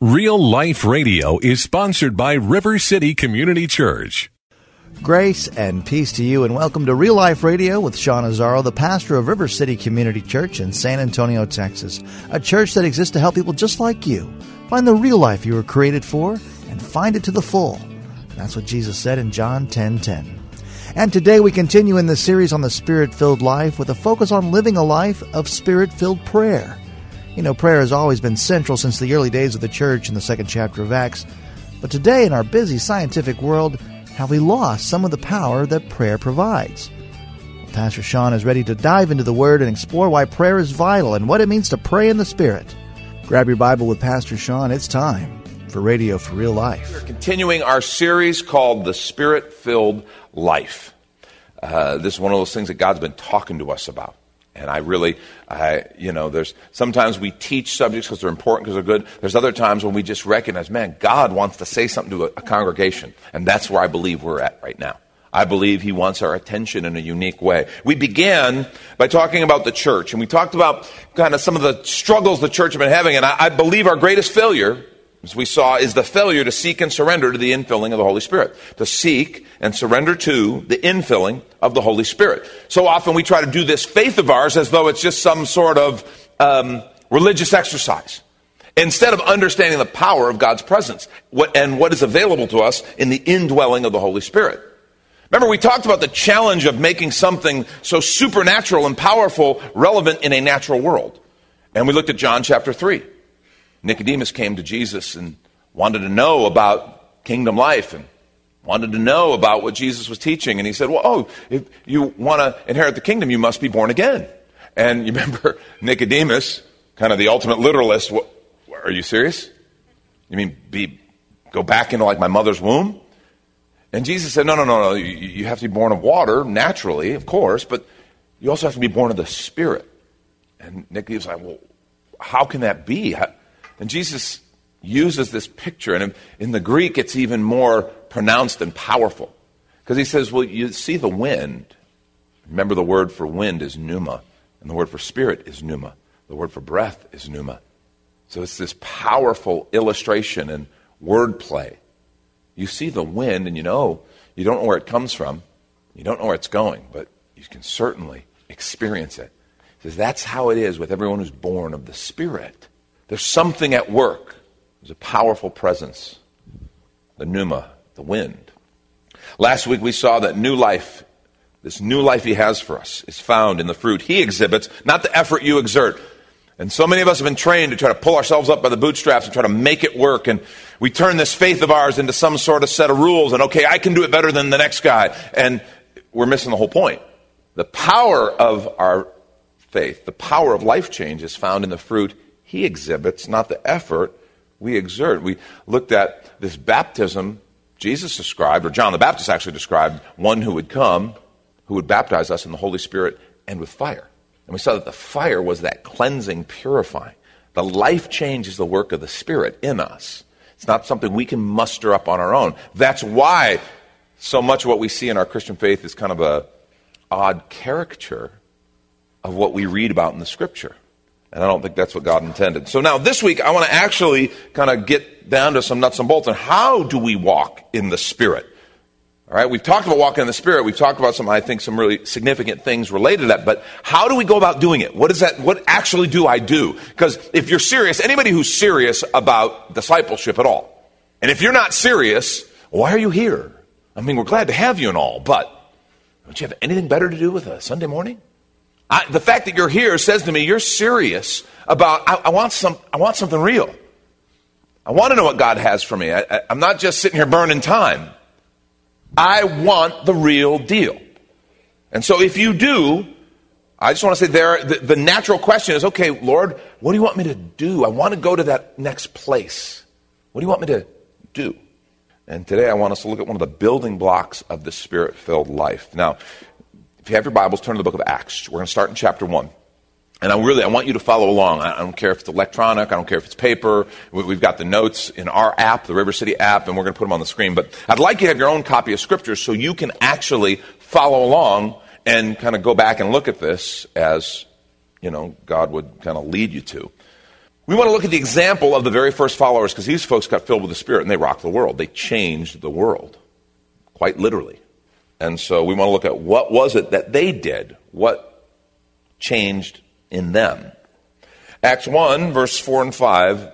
Real Life Radio is sponsored by River City Community Church. Grace and peace to you, and welcome to Real Life Radio with Sean Azzaro, the pastor of River City Community Church in San Antonio, Texas. A church that exists to help people just like you find the real life you were created for and find it to the full. That's what Jesus said in John 10 10. And today we continue in the series on the Spirit filled life with a focus on living a life of Spirit filled prayer. You know, prayer has always been central since the early days of the church in the second chapter of Acts. But today, in our busy scientific world, have we lost some of the power that prayer provides? Pastor Sean is ready to dive into the Word and explore why prayer is vital and what it means to pray in the Spirit. Grab your Bible with Pastor Sean. It's time for Radio for Real Life. We're continuing our series called The Spirit Filled Life. Uh, this is one of those things that God's been talking to us about. And I really, I, you know, there's sometimes we teach subjects because they're important, because they're good. There's other times when we just recognize, man, God wants to say something to a, a congregation. And that's where I believe we're at right now. I believe he wants our attention in a unique way. We began by talking about the church, and we talked about kind of some of the struggles the church has been having. And I, I believe our greatest failure as we saw, is the failure to seek and surrender to the infilling of the Holy Spirit. To seek and surrender to the infilling of the Holy Spirit. So often we try to do this faith of ours as though it's just some sort of um, religious exercise. Instead of understanding the power of God's presence what, and what is available to us in the indwelling of the Holy Spirit. Remember, we talked about the challenge of making something so supernatural and powerful relevant in a natural world. And we looked at John chapter 3. Nicodemus came to Jesus and wanted to know about kingdom life and wanted to know about what Jesus was teaching. And he said, Well, oh, if you want to inherit the kingdom, you must be born again. And you remember Nicodemus, kind of the ultimate literalist, what, are you serious? You mean be, go back into like my mother's womb? And Jesus said, No, no, no, no. You, you have to be born of water, naturally, of course, but you also have to be born of the Spirit. And Nicodemus was like, Well, how can that be? How, and Jesus uses this picture, and in the Greek, it's even more pronounced and powerful. Because he says, Well, you see the wind. Remember, the word for wind is pneuma, and the word for spirit is pneuma. The word for breath is pneuma. So it's this powerful illustration and wordplay. You see the wind, and you know, you don't know where it comes from, you don't know where it's going, but you can certainly experience it. He says, That's how it is with everyone who's born of the Spirit. There's something at work. There's a powerful presence. The pneuma, the wind. Last week we saw that new life, this new life he has for us, is found in the fruit he exhibits, not the effort you exert. And so many of us have been trained to try to pull ourselves up by the bootstraps and try to make it work. And we turn this faith of ours into some sort of set of rules. And okay, I can do it better than the next guy. And we're missing the whole point. The power of our faith, the power of life change is found in the fruit he exhibits, not the effort we exert. We looked at this baptism Jesus described, or John the Baptist actually described, one who would come, who would baptize us in the Holy Spirit and with fire. And we saw that the fire was that cleansing, purifying. The life change is the work of the Spirit in us. It's not something we can muster up on our own. That's why so much of what we see in our Christian faith is kind of a odd caricature of what we read about in the Scripture. And I don't think that's what God intended. So now this week, I want to actually kind of get down to some nuts and bolts and how do we walk in the Spirit? All right, we've talked about walking in the Spirit. We've talked about some, I think, some really significant things related to that. But how do we go about doing it? What is that? What actually do I do? Because if you're serious, anybody who's serious about discipleship at all, and if you're not serious, why are you here? I mean, we're glad to have you and all, but don't you have anything better to do with a Sunday morning? I, the fact that you're here says to me you're serious about I, I, want some I want something real. I want to know what God has for me. I, I'm not just sitting here burning time. I want the real deal. And so if you do, I just want to say there, the, the, natural question is okay, Lord, what do you want me to do? I want to go to that next place. What do you want me to do? And today I want us to look at one of the building blocks of the spirit filled life. Now, if you have your Bibles, turn to the book of Acts. We're going to start in chapter 1. And I really, I want you to follow along. I don't care if it's electronic. I don't care if it's paper. We've got the notes in our app, the River City app, and we're going to put them on the screen. But I'd like you to have your own copy of Scripture so you can actually follow along and kind of go back and look at this as, you know, God would kind of lead you to. We want to look at the example of the very first followers because these folks got filled with the Spirit and they rocked the world. They changed the world, quite literally. And so we want to look at what was it that they did? What changed in them. Acts 1, verse 4 and 5,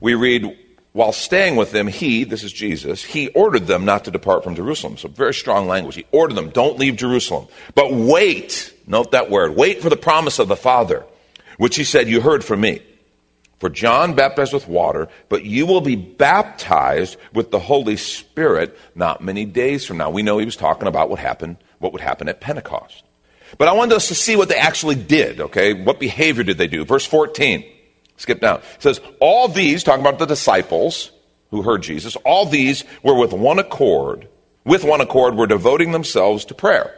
we read, While staying with them, he, this is Jesus, he ordered them not to depart from Jerusalem. So very strong language. He ordered them, don't leave Jerusalem. But wait, note that word, wait for the promise of the Father, which he said, You heard from me. For John baptized with water, but you will be baptized with the Holy Spirit not many days from now. We know he was talking about what happened, what would happen at Pentecost. But I wanted us to see what they actually did, okay? What behavior did they do? Verse 14. Skip down. It says, All these, talking about the disciples who heard Jesus, all these were with one accord, with one accord, were devoting themselves to prayer.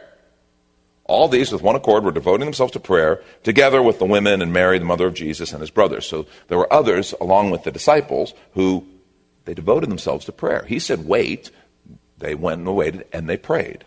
All these, with one accord, were devoting themselves to prayer, together with the women and Mary, the mother of Jesus, and his brothers. So there were others, along with the disciples, who they devoted themselves to prayer. He said, Wait. They went and waited, and they prayed.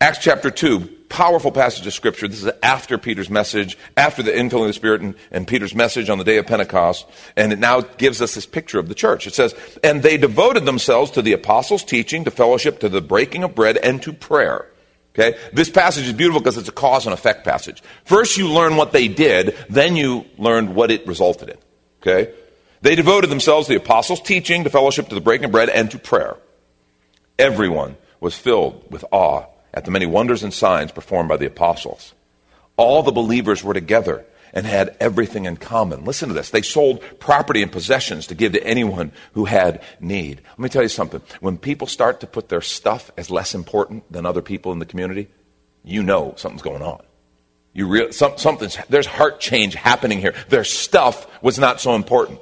Acts chapter 2, powerful passage of Scripture. This is after Peter's message, after the infilling of the Spirit and, and, Peter's message on the day of Pentecost. And it now gives us this picture of the church. It says, And they devoted themselves to the apostles' teaching, to fellowship, to the breaking of bread, and to prayer. Okay? This passage is beautiful because it's a cause and effect passage. First, you learn what they did, then you learn what it resulted in. Okay? They devoted themselves to the apostles' teaching, to fellowship, to the breaking of bread, and to prayer. Everyone was filled with awe at the many wonders and signs performed by the apostles. All the believers were together and had everything in common. Listen to this. They sold property and possessions to give to anyone who had need. Let me tell you something. When people start to put their stuff as less important than other people in the community, you know something's going on. You real, some, something's, there's heart change happening here. Their stuff was not so important.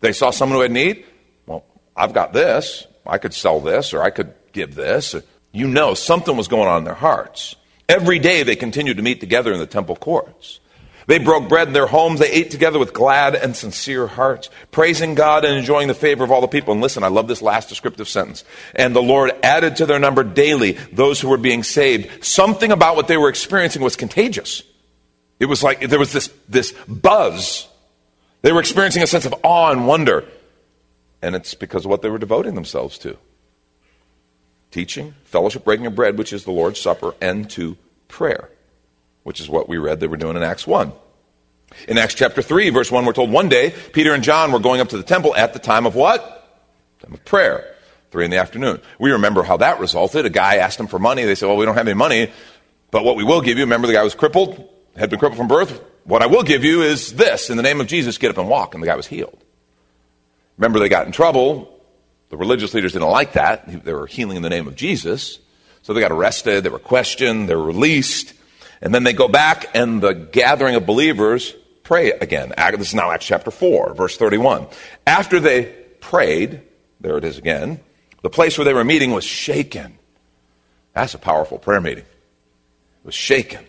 They saw someone who had need. Well, I've got this. I could sell this or I could give this you know something was going on in their hearts. Every day they continued to meet together in the temple courts. They broke bread in their homes. They ate together with glad and sincere hearts, praising God and enjoying the favor of all the people. And listen, I love this last descriptive sentence. And the Lord added to their number daily those who were being saved. Something about what they were experiencing was contagious. It was like there was this, this buzz. They were experiencing a sense of awe and wonder. And it's because of what they were devoting themselves to teaching, fellowship, breaking of bread, which is the Lord's Supper, and to prayer, which is what we read they were doing in Acts 1. In Acts chapter 3, verse 1, we're told one day Peter and John were going up to the temple at the time of what? Time of prayer. Three in the afternoon. We remember how that resulted. A guy asked them for money. They said, Well, we don't have any money, but what we will give you, remember the guy was crippled, had been crippled from birth? What I will give you is this. In the name of Jesus, get up and walk. And the guy was healed. Remember, they got in trouble. The religious leaders didn't like that. They were healing in the name of Jesus. So they got arrested, they were questioned, they were released. And then they go back, and the gathering of believers pray again. This is now Acts chapter 4, verse 31. After they prayed, there it is again, the place where they were meeting was shaken. That's a powerful prayer meeting. It was shaken.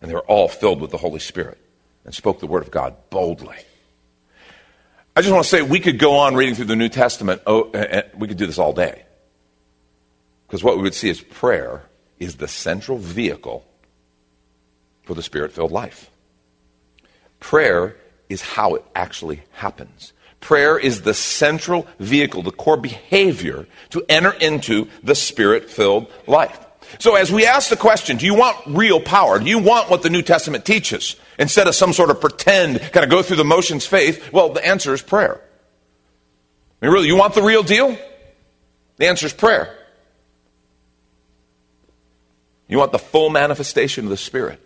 And they were all filled with the Holy Spirit and spoke the word of God boldly. I just want to say we could go on reading through the New Testament. Oh, and we could do this all day. Because what we would see is prayer is the central vehicle for the spirit filled life. Prayer is how it actually happens. Prayer is the central vehicle, the core behavior to enter into the spirit filled life. So, as we ask the question, do you want real power? Do you want what the New Testament teaches? Instead of some sort of pretend, kind of go through the motions faith, well, the answer is prayer. I mean, really, you want the real deal? The answer is prayer. You want the full manifestation of the Spirit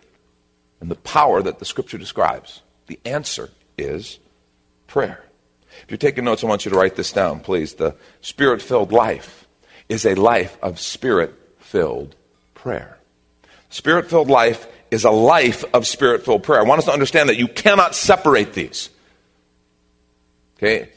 and the power that the Scripture describes. The answer is prayer. If you're taking notes, I want you to write this down, please. The Spirit filled life is a life of Spirit filled prayer. Spirit filled life is a life of spirit filled prayer. I want us to understand that you cannot separate these. Okay?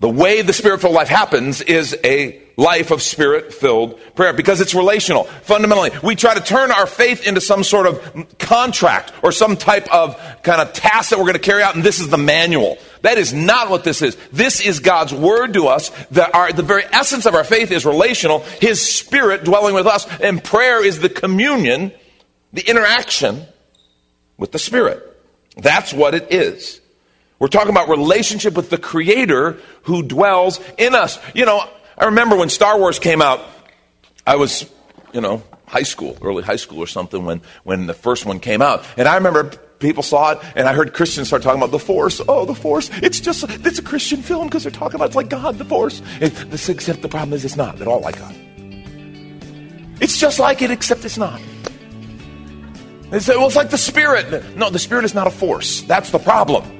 The way the spirit filled life happens is a life of spirit filled prayer because it's relational. Fundamentally, we try to turn our faith into some sort of contract or some type of kind of task that we're going to carry out, and this is the manual. That is not what this is. This is God's word to us. That our, the very essence of our faith is relational, His spirit dwelling with us, and prayer is the communion, the interaction with the Spirit. That's what it is. We're talking about relationship with the Creator who dwells in us. You know, I remember when Star Wars came out, I was, you know, high school, early high school or something when, when the first one came out. And I remember people saw it, and I heard Christians start talking about the Force. Oh, the Force. It's just, it's a Christian film because they're talking about it's like God, the Force. It, this, except the problem is it's not at all like God. It's just like it, except it's not. They say, well, it's like the Spirit. No, the Spirit is not a force. That's the problem.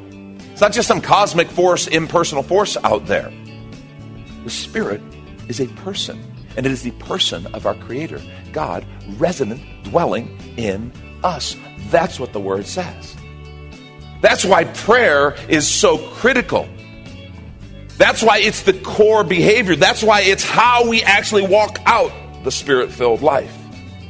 It's not just some cosmic force, impersonal force out there. The Spirit is a person, and it is the person of our Creator, God, resident, dwelling in us. That's what the Word says. That's why prayer is so critical. That's why it's the core behavior. That's why it's how we actually walk out the spirit filled life.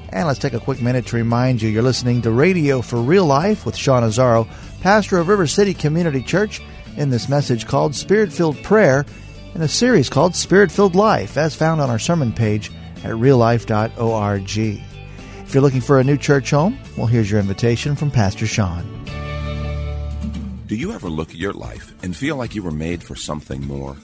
And let's take a quick minute to remind you you're listening to Radio for Real Life with Sean Azzaro pastor of River City Community Church, in this message called Spirit Filled Prayer in a series called Spirit Filled Life, as found on our sermon page at reallife.org. If you're looking for a new church home, well, here's your invitation from Pastor Sean. Do you ever look at your life and feel like you were made for something more?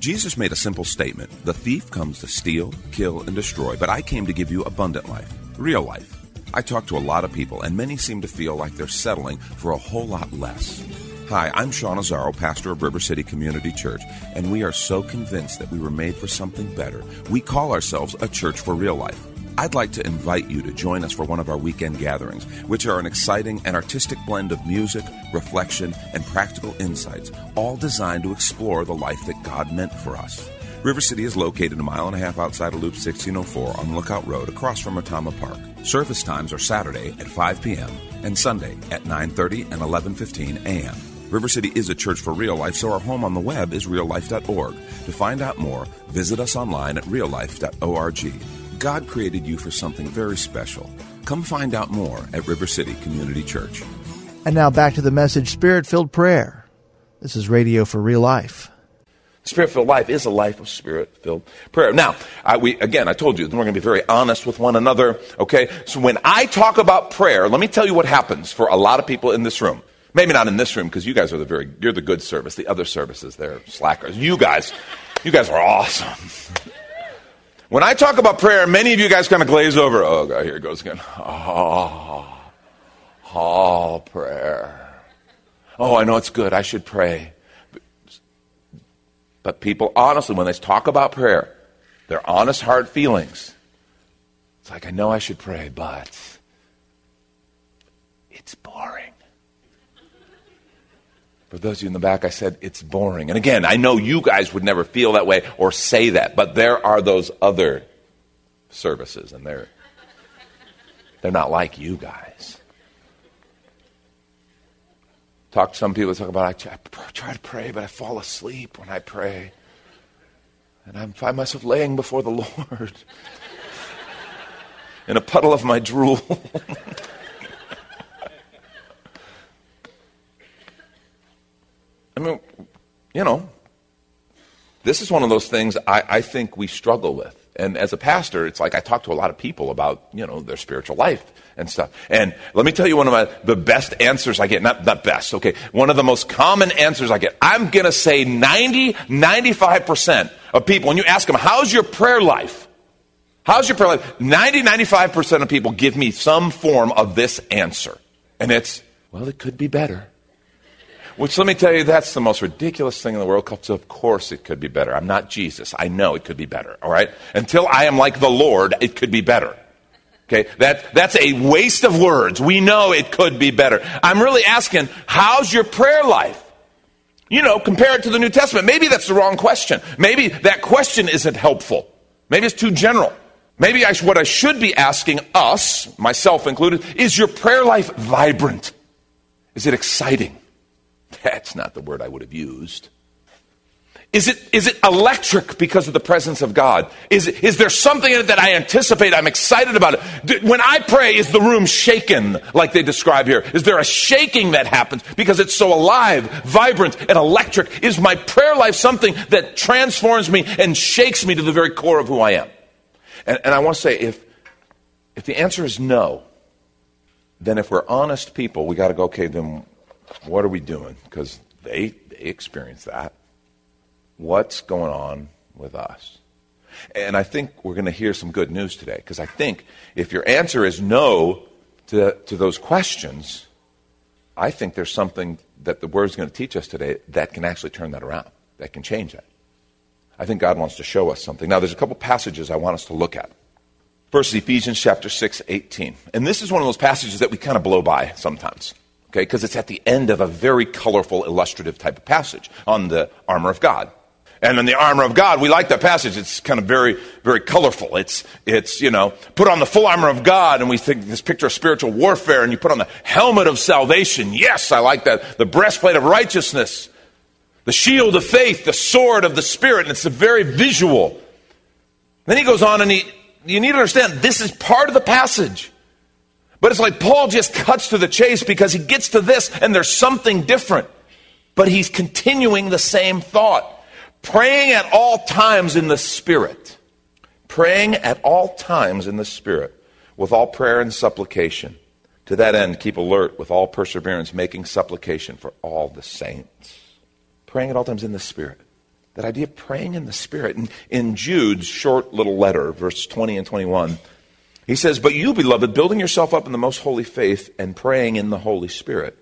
Jesus made a simple statement The thief comes to steal, kill, and destroy, but I came to give you abundant life, real life. I talk to a lot of people, and many seem to feel like they're settling for a whole lot less. Hi, I'm Sean Azzaro, pastor of River City Community Church, and we are so convinced that we were made for something better. We call ourselves a church for real life. I'd like to invite you to join us for one of our weekend gatherings, which are an exciting and artistic blend of music, reflection, and practical insights, all designed to explore the life that God meant for us. River City is located a mile and a half outside of Loop 1604 on Lookout Road across from Retama Park. Service times are Saturday at 5 p.m. and Sunday at 9:30 and 11:15 a.m. River City is a church for real life, so our home on the web is reallife.org. To find out more, visit us online at reallife.org. God created you for something very special. Come find out more at River City Community Church. And now back to the message Spirit Filled Prayer. This is Radio for Real Life. Spirit filled life is a life of spirit filled prayer. Now, I, we, again, I told you, we're going to be very honest with one another, okay? So when I talk about prayer, let me tell you what happens for a lot of people in this room. Maybe not in this room, because you guys are the very, you're the good service. The other services, they're slackers. You guys, you guys are awesome. When I talk about prayer, many of you guys kind of glaze over. Oh, God, here it goes again. Oh, oh, prayer. Oh, I know it's good. I should pray. But people, honestly, when they talk about prayer, their honest heart feelings, it's like, I know I should pray, but it's boring. For those of you in the back, I said it's boring. And again, I know you guys would never feel that way or say that, but there are those other services, and they're, they're not like you guys. Talk to some people talk about I try to pray, but I fall asleep when I pray. And I find myself laying before the Lord in a puddle of my drool. I mean, you know, this is one of those things I, I think we struggle with. And as a pastor, it's like I talk to a lot of people about, you know, their spiritual life and stuff. And let me tell you one of my, the best answers I get, not, not best, okay, one of the most common answers I get. I'm going to say 90, 95% of people, when you ask them, how's your prayer life? How's your prayer life? 90, 95% of people give me some form of this answer. And it's, well, it could be better. Which, let me tell you, that's the most ridiculous thing in the world. So, of course, it could be better. I'm not Jesus. I know it could be better, all right? Until I am like the Lord, it could be better. Okay, that, that's a waste of words. We know it could be better. I'm really asking, how's your prayer life? You know, compare it to the New Testament. Maybe that's the wrong question. Maybe that question isn't helpful. Maybe it's too general. Maybe I, what I should be asking us, myself included, is your prayer life vibrant? Is it exciting? That's not the word I would have used. Is it, is it electric because of the presence of God? Is, is there something in it that I anticipate? I'm excited about it. When I pray, is the room shaken like they describe here? Is there a shaking that happens because it's so alive, vibrant, and electric? Is my prayer life something that transforms me and shakes me to the very core of who I am? And, and I want to say if, if the answer is no, then if we're honest people, we got to go, okay, then what are we doing? Because they, they experience that what's going on with us? And I think we're going to hear some good news today because I think if your answer is no to, to those questions, I think there's something that the Word is going to teach us today that can actually turn that around, that can change that. I think God wants to show us something. Now, there's a couple passages I want us to look at. First, Ephesians chapter 6, 18. And this is one of those passages that we kind of blow by sometimes, okay, because it's at the end of a very colorful, illustrative type of passage on the armor of God. And in the armor of God, we like that passage. It's kind of very, very colorful. It's, it's, you know, put on the full armor of God, and we think this picture of spiritual warfare, and you put on the helmet of salvation. Yes, I like that. The breastplate of righteousness, the shield of faith, the sword of the Spirit, and it's a very visual. Then he goes on, and he, you need to understand, this is part of the passage. But it's like Paul just cuts to the chase because he gets to this, and there's something different. But he's continuing the same thought. Praying at all times in the Spirit. Praying at all times in the Spirit, with all prayer and supplication. To that end, keep alert with all perseverance, making supplication for all the saints. Praying at all times in the Spirit. That idea of praying in the Spirit. In, in Jude's short little letter, verse 20 and 21, he says, But you, beloved, building yourself up in the most holy faith and praying in the Holy Spirit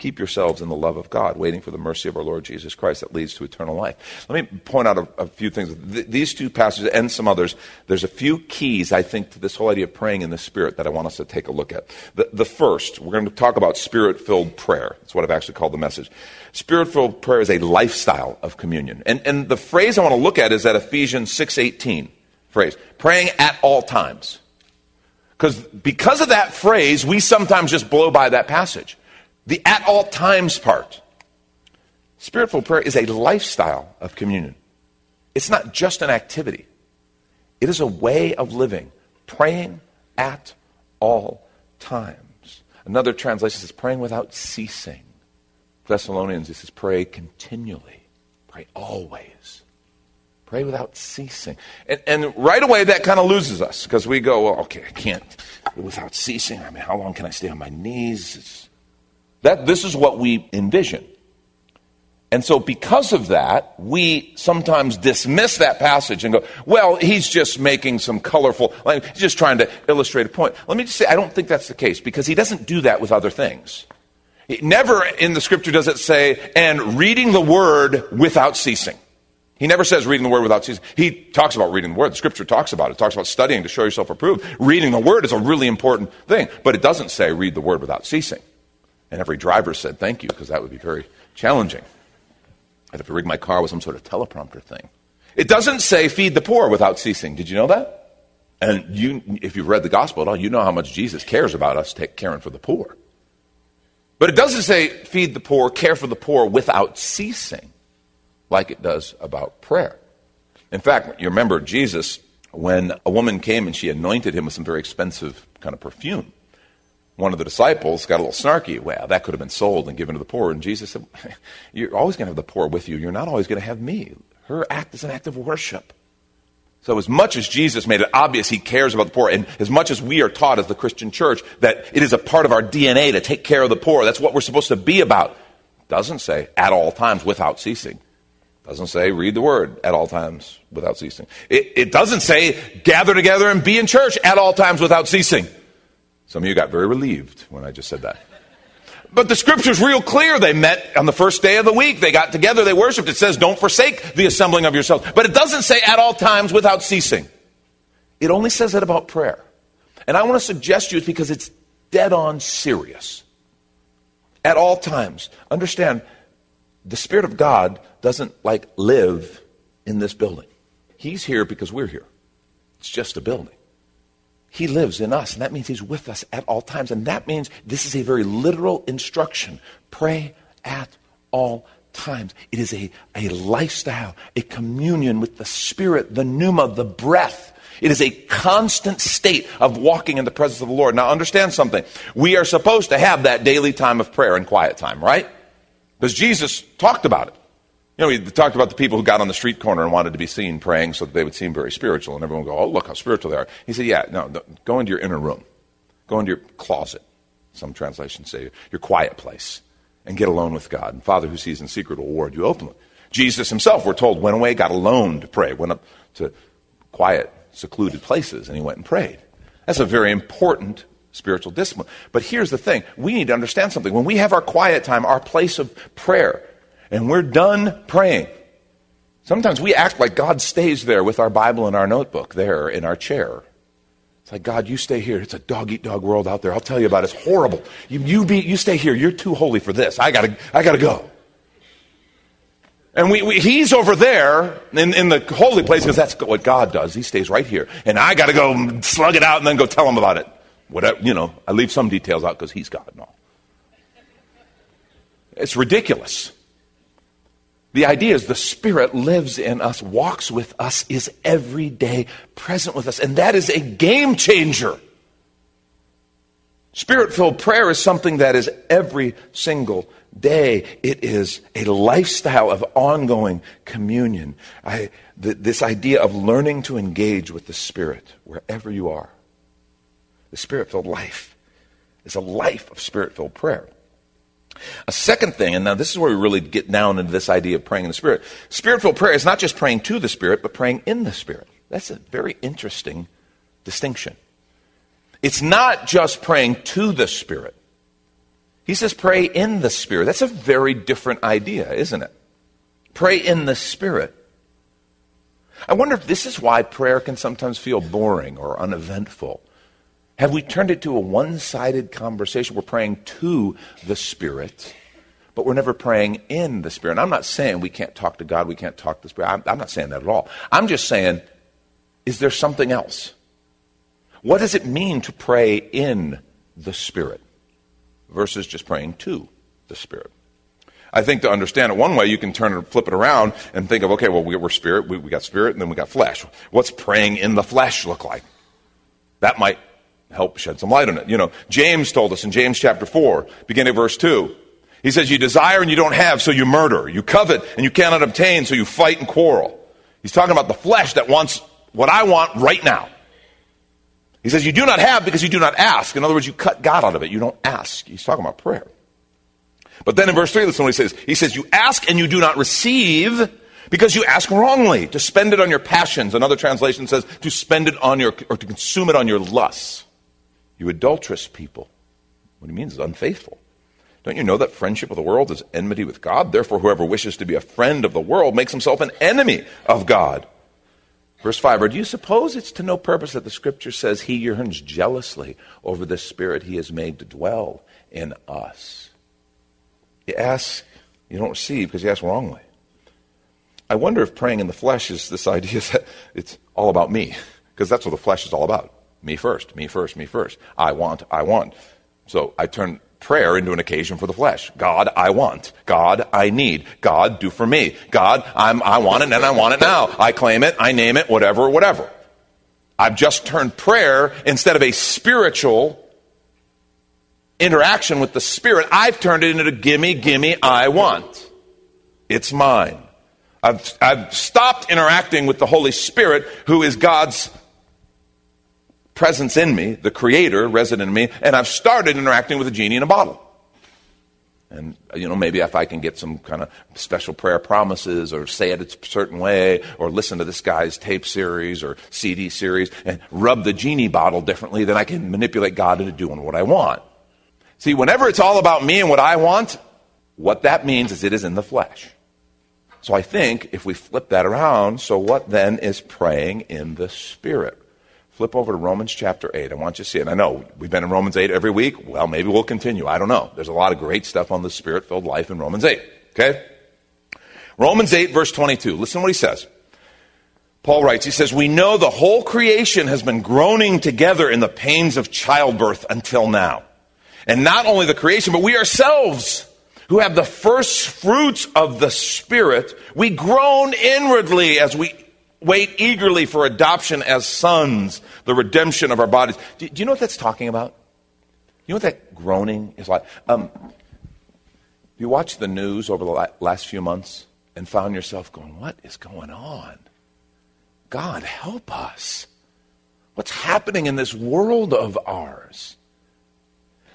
Keep yourselves in the love of God, waiting for the mercy of our Lord Jesus Christ that leads to eternal life. Let me point out a, a few things. Th- these two passages and some others, there's a few keys, I think, to this whole idea of praying in the Spirit that I want us to take a look at. The, the first, we're going to talk about spirit filled prayer. That's what I've actually called the message. Spirit filled prayer is a lifestyle of communion. And, and the phrase I want to look at is that Ephesians 6.18 phrase, praying at all times. Because because of that phrase, we sometimes just blow by that passage the at all times part. Spiritful prayer is a lifestyle of communion. It's not just an activity, it is a way of living, praying at all times. Another translation says praying without ceasing. Thessalonians, it says pray continually, pray always. Pray without ceasing. And, and right away, that kind of loses us because we go, well, okay, I can't without ceasing. I mean, how long can I stay on my knees? That, this is what we envision. And so, because of that, we sometimes dismiss that passage and go, well, he's just making some colorful, like, he's just trying to illustrate a point. Let me just say, I don't think that's the case because he doesn't do that with other things. Never in the scripture does it say, and reading the word without ceasing. He never says reading the word without ceasing. He talks about reading the word. The scripture talks about it. It talks about studying to show yourself approved. Reading the word is a really important thing, but it doesn't say read the word without ceasing. And every driver said thank you because that would be very challenging. I'd have to rig my car with some sort of teleprompter thing. It doesn't say feed the poor without ceasing. Did you know that? And you, if you've read the gospel at all, you know how much Jesus cares about us take, caring for the poor. But it doesn't say feed the poor, care for the poor without ceasing, like it does about prayer. In fact, you remember Jesus, when a woman came and she anointed him with some very expensive kind of perfume one of the disciples got a little snarky. Well, that could have been sold and given to the poor. And Jesus said, You're always going to have the poor with you. You're not always going to have me. Her act is an act of worship. So, as much as Jesus made it obvious he cares about the poor, and as much as we are taught as the Christian church that it is a part of our DNA to take care of the poor, that's what we're supposed to be about. Doesn't say at all times without ceasing. Doesn't say read the word at all times without ceasing. It, it doesn't say gather together and be in church at all times without ceasing. Some of you got very relieved when I just said that. But the scripture's real clear. They met on the first day of the week. They got together. They worshiped. It says, don't forsake the assembling of yourselves. But it doesn't say at all times without ceasing. It only says that about prayer. And I want to suggest to you it's because it's dead on serious. At all times. Understand, the Spirit of God doesn't like live in this building. He's here because we're here. It's just a building. He lives in us, and that means He's with us at all times. And that means this is a very literal instruction pray at all times. It is a, a lifestyle, a communion with the Spirit, the pneuma, the breath. It is a constant state of walking in the presence of the Lord. Now, understand something. We are supposed to have that daily time of prayer and quiet time, right? Because Jesus talked about it. You know, he talked about the people who got on the street corner and wanted to be seen praying so that they would seem very spiritual, and everyone would go, oh, look how spiritual they are. He said, yeah, no, no go into your inner room. Go into your closet. Some translations say your quiet place and get alone with God. And Father who sees in secret will reward you openly. Jesus himself, we're told, went away, got alone to pray, went up to quiet, secluded places, and he went and prayed. That's a very important spiritual discipline. But here's the thing we need to understand something. When we have our quiet time, our place of prayer, and we're done praying. Sometimes we act like God stays there with our Bible and our notebook there in our chair. It's like, God, you stay here. It's a dog eat dog world out there. I'll tell you about it. It's horrible. You, you, be, you stay here. You're too holy for this. I gotta, I gotta go. And we, we, he's over there in, in the holy place because that's what God does. He stays right here. And I got to go slug it out and then go tell him about it. Whatever, you know, I leave some details out because he's God and all. It's ridiculous. The idea is the Spirit lives in us, walks with us, is every day present with us. And that is a game changer. Spirit filled prayer is something that is every single day. It is a lifestyle of ongoing communion. I, th- this idea of learning to engage with the Spirit wherever you are. The Spirit filled life is a life of Spirit filled prayer. A second thing, and now this is where we really get down into this idea of praying in the Spirit. Spiritual prayer is not just praying to the Spirit, but praying in the Spirit. That's a very interesting distinction. It's not just praying to the Spirit. He says pray in the Spirit. That's a very different idea, isn't it? Pray in the Spirit. I wonder if this is why prayer can sometimes feel boring or uneventful. Have we turned it to a one sided conversation? We're praying to the Spirit, but we're never praying in the Spirit. And I'm not saying we can't talk to God, we can't talk to the Spirit. I'm, I'm not saying that at all. I'm just saying, is there something else? What does it mean to pray in the Spirit versus just praying to the Spirit? I think to understand it one way, you can turn and flip it around and think of, okay, well, we're spirit, we, we got spirit, and then we got flesh. What's praying in the flesh look like? That might help shed some light on it. You know, James told us in James chapter 4, beginning of verse 2. He says, You desire and you don't have, so you murder. You covet and you cannot obtain, so you fight and quarrel. He's talking about the flesh that wants what I want right now. He says, You do not have because you do not ask. In other words, you cut God out of it. You don't ask. He's talking about prayer. But then in verse 3, listen what he says. He says, You ask and you do not receive because you ask wrongly to spend it on your passions. Another translation says, To spend it on your, or to consume it on your lusts. You adulterous people. What he means is unfaithful. Don't you know that friendship with the world is enmity with God? Therefore, whoever wishes to be a friend of the world makes himself an enemy of God. Verse 5 Or do you suppose it's to no purpose that the scripture says he yearns jealously over the spirit he has made to dwell in us? You ask, you don't receive because you ask wrongly. I wonder if praying in the flesh is this idea that it's all about me, because that's what the flesh is all about. Me first, me first, me first. I want, I want. So I turn prayer into an occasion for the flesh. God, I want. God, I need. God, do for me. God, I'm, I want it and I want it now. I claim it, I name it, whatever, whatever. I've just turned prayer instead of a spiritual interaction with the Spirit, I've turned it into gimme, gimme, I want. It's mine. I've, I've stopped interacting with the Holy Spirit, who is God's presence in me, the creator resident in me, and I've started interacting with a genie in a bottle. And, you know, maybe if I can get some kind of special prayer promises or say it a certain way or listen to this guy's tape series or CD series and rub the genie bottle differently, then I can manipulate God into doing what I want. See, whenever it's all about me and what I want, what that means is it is in the flesh. So I think if we flip that around, so what then is praying in the Spirit? Flip over to Romans chapter 8. I want you to see it. I know we've been in Romans 8 every week. Well, maybe we'll continue. I don't know. There's a lot of great stuff on the spirit filled life in Romans 8. Okay? Romans 8, verse 22. Listen to what he says. Paul writes, he says, We know the whole creation has been groaning together in the pains of childbirth until now. And not only the creation, but we ourselves who have the first fruits of the Spirit, we groan inwardly as we wait eagerly for adoption as sons, the redemption of our bodies. Do, do you know what that's talking about? You know what that groaning is like? Um, you watched the news over the last few months and found yourself going, What is going on? God, help us. What's happening in this world of ours?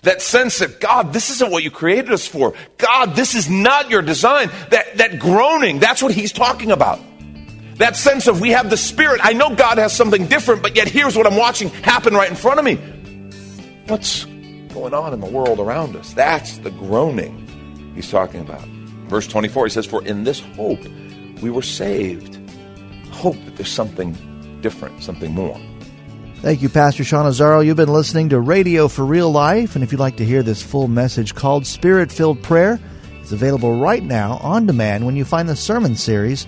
That sense that, God, this isn't what you created us for. God, this is not your design. That, that groaning, that's what he's talking about. That sense of we have the Spirit. I know God has something different, but yet here's what I'm watching happen right in front of me. What's going on in the world around us? That's the groaning he's talking about. Verse 24, he says, For in this hope we were saved. Hope that there's something different, something more. Thank you, Pastor Sean Azzaro. You've been listening to Radio for Real Life, and if you'd like to hear this full message called Spirit Filled Prayer, it's available right now on demand when you find the sermon series